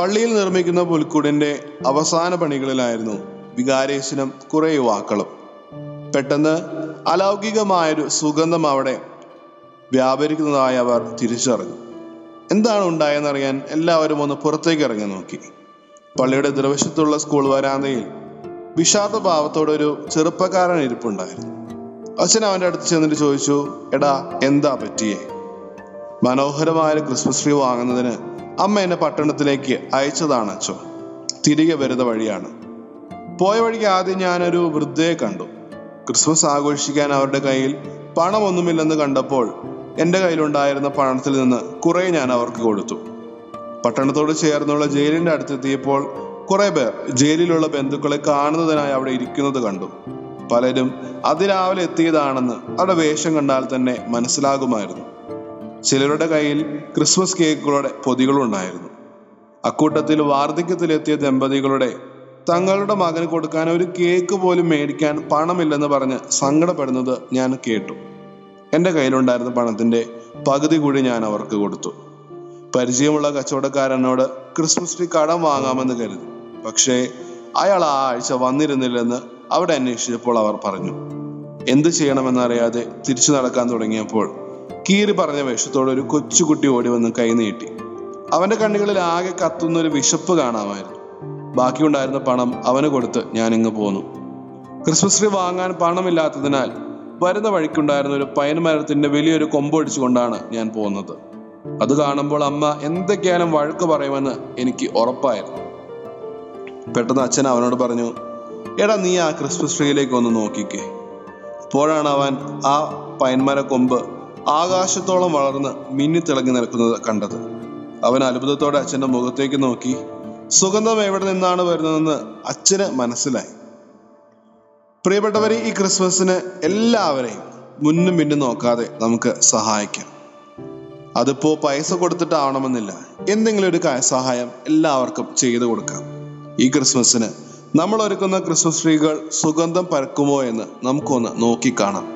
പള്ളിയിൽ നിർമ്മിക്കുന്ന പുൽക്കൂടിന്റെ അവസാന പണികളിലായിരുന്നു വികാരേശനം കുറെ യുവാക്കളും. പെട്ടെന്ന് അലൗകികമായൊരു സുഗന്ധം അവിടെ വ്യാപരിക്കുന്നതായി അവർ തിരിച്ചറിഞ്ഞു. എന്താണ് ഉണ്ടായെന്നറിയാൻ എല്ലാവരും ഒന്ന് പുറത്തേക്ക് ഇറങ്ങി നോക്കി. പള്ളിയുടെ എതിർവശത്തുള്ള സ്കൂൾ വരാന്തയിൽ വിഷാദ ഭാവത്തോടെ ഒരു ചെറുപ്പക്കാരൻ ഇരിപ്പുണ്ടായിരുന്നു. അച്ഛൻ അവന്റെ അടുത്ത് ചെന്നിട്ട് ചോദിച്ചു എടാ എന്താ പറ്റിയേ? മനോഹരമായ ക്രിസ്മസ് ട്രീ വാങ്ങുന്നതിന് അമ്മ എന്നെ പട്ടണത്തിലേക്ക് അയച്ചതാണ് അച്ഛോ തിരികെ വരുന്ന വഴിയാണ്. പോയ വഴിക്ക് ആദ്യം ഞാനൊരു വൃദ്ധയെ കണ്ടു. ക്രിസ്മസ് ആഘോഷിക്കാൻ അവരുടെ കയ്യിൽ പണമൊന്നുമില്ലെന്ന് കണ്ടപ്പോൾ എന്റെ കയ്യിലുണ്ടായിരുന്ന പണത്തിൽ നിന്ന് കുറെ ഞാൻ അവർക്ക് കൊടുത്തു. പട്ടണത്തോട് ചേർന്നുള്ള ജയിലിന്റെ അടുത്തെത്തിയപ്പോൾ കുറെ പേർ ജയിലിലുള്ള ബന്ധുക്കളെ കാണുന്നതിനായി അവിടെ ഇരിക്കുന്നത് കണ്ടു. പലരും അതിരാവിലെ എത്തിയതാണെന്ന് അവിടെ വേഷം കണ്ടാൽ തന്നെ മനസ്സിലാകുമായിരുന്നു. ചിലരുടെ കയ്യിൽ ക്രിസ്മസ് കേക്കുകളുടെ പൊതികളുണ്ടായിരുന്നു അക്കൂട്ടത്തിൽ വാർദ്ധക്യത്തിലെത്തിയ ദമ്പതികളുടെ തങ്ങളുടെ മകന് കൊടുക്കാൻ ഒരു കേക്ക് പോലും മേടിക്കാൻ പണമില്ലെന്ന് പറഞ്ഞ് സങ്കടപ്പെടുന്നത് ഞാൻ കേട്ടു. എന്റെ കയ്യിലുണ്ടായിരുന്ന പണത്തിന്റെ പകുതി കൂടി ഞാൻ അവർക്ക് കൊടുത്തു. പരിചയമുള്ള കച്ചവടക്കാരനോട് ക്രിസ്മസ് ട്രീ കടം വാങ്ങാമെന്ന് കരുതി. പക്ഷേ അയാൾ ആ ആഴ്ച വന്നിരുന്നില്ലെന്ന് അവിടെ അന്വേഷിച്ചപ്പോൾ അവർ പറഞ്ഞു എന്ത് ചെയ്യണമെന്നറിയാതെ തിരിച്ചു നടക്കാൻ തുടങ്ങിയപ്പോൾ കീറി പറഞ്ഞ വേഷത്തോടെ ഒരു കൊച്ചുകുട്ടി ഓടി വന്ന് കൈ നീട്ടി. അവന്റെ കണ്ണുകളിൽ ആകെ കത്തുന്ന ഒരു വിശപ്പ് കാണാമായിരുന്നു. ബാക്കിയുണ്ടായിരുന്ന പണം അവന് കൊടുത്ത് ഞാൻ ഇങ്ങ് പോന്നു. ക്രിസ്മസ് ട്രീ വാങ്ങാൻ പണമില്ലാത്തതിനാൽ വരുന്ന വഴിക്കുണ്ടായിരുന്ന ഒരു പൈൻ മരത്തിന്റെ വലിയൊരു കൊമ്പൊടിച്ചുകൊണ്ടാണ് ഞാൻ പോകുന്നത് അത് കാണുമ്പോൾ അമ്മ എന്തൊക്കെയാലും വഴക്ക് പറയുമെന്ന് എനിക്ക് ഉറപ്പായിരുന്നു. പെട്ടെന്ന് അച്ഛൻ അവനോട് പറഞ്ഞു എടാ നീ ആ ക്രിസ്മസ് ട്രീയിലേക്ക് ഒന്ന് നോക്കിക്കേ. അപ്പോഴാണ് അവൻ ആ പൈൻമര കൊമ്പ് ആകാശത്തോളം വളർന്ന് മിന്നിത്തിളങ്ങി നിൽക്കുന്നത് കണ്ടത്. അവൻ അത്ഭുതത്തോടെ അച്ഛന്റെ മുഖത്തേക്ക് നോക്കി. സുഗന്ധം എവിടെ നിന്നാണ് വരുന്നതെന്ന് അച്ഛന് മനസ്സിലായി. പ്രിയപ്പെട്ടവരെ ഈ ക്രിസ്മസിന് എല്ലാവരെയും മുന്നും പിന്നും നോക്കാതെ നമുക്ക് സഹായിക്കാം. അതിപ്പോ പൈസ കൊടുത്തിട്ടാവണമെന്നില്ല. എന്തെങ്കിലും ഒരു സഹായം എല്ലാവർക്കും ചെയ്തു കൊടുക്കാം. ഈ ക്രിസ്മസിന് നമ്മൾ ഒരുക്കുന്ന ക്രിസ്മസ് ട്രീകൾ സുഗന്ധം പരക്കുമോ എന്ന് നമുക്കൊന്ന് നോക്കിക്കാണാം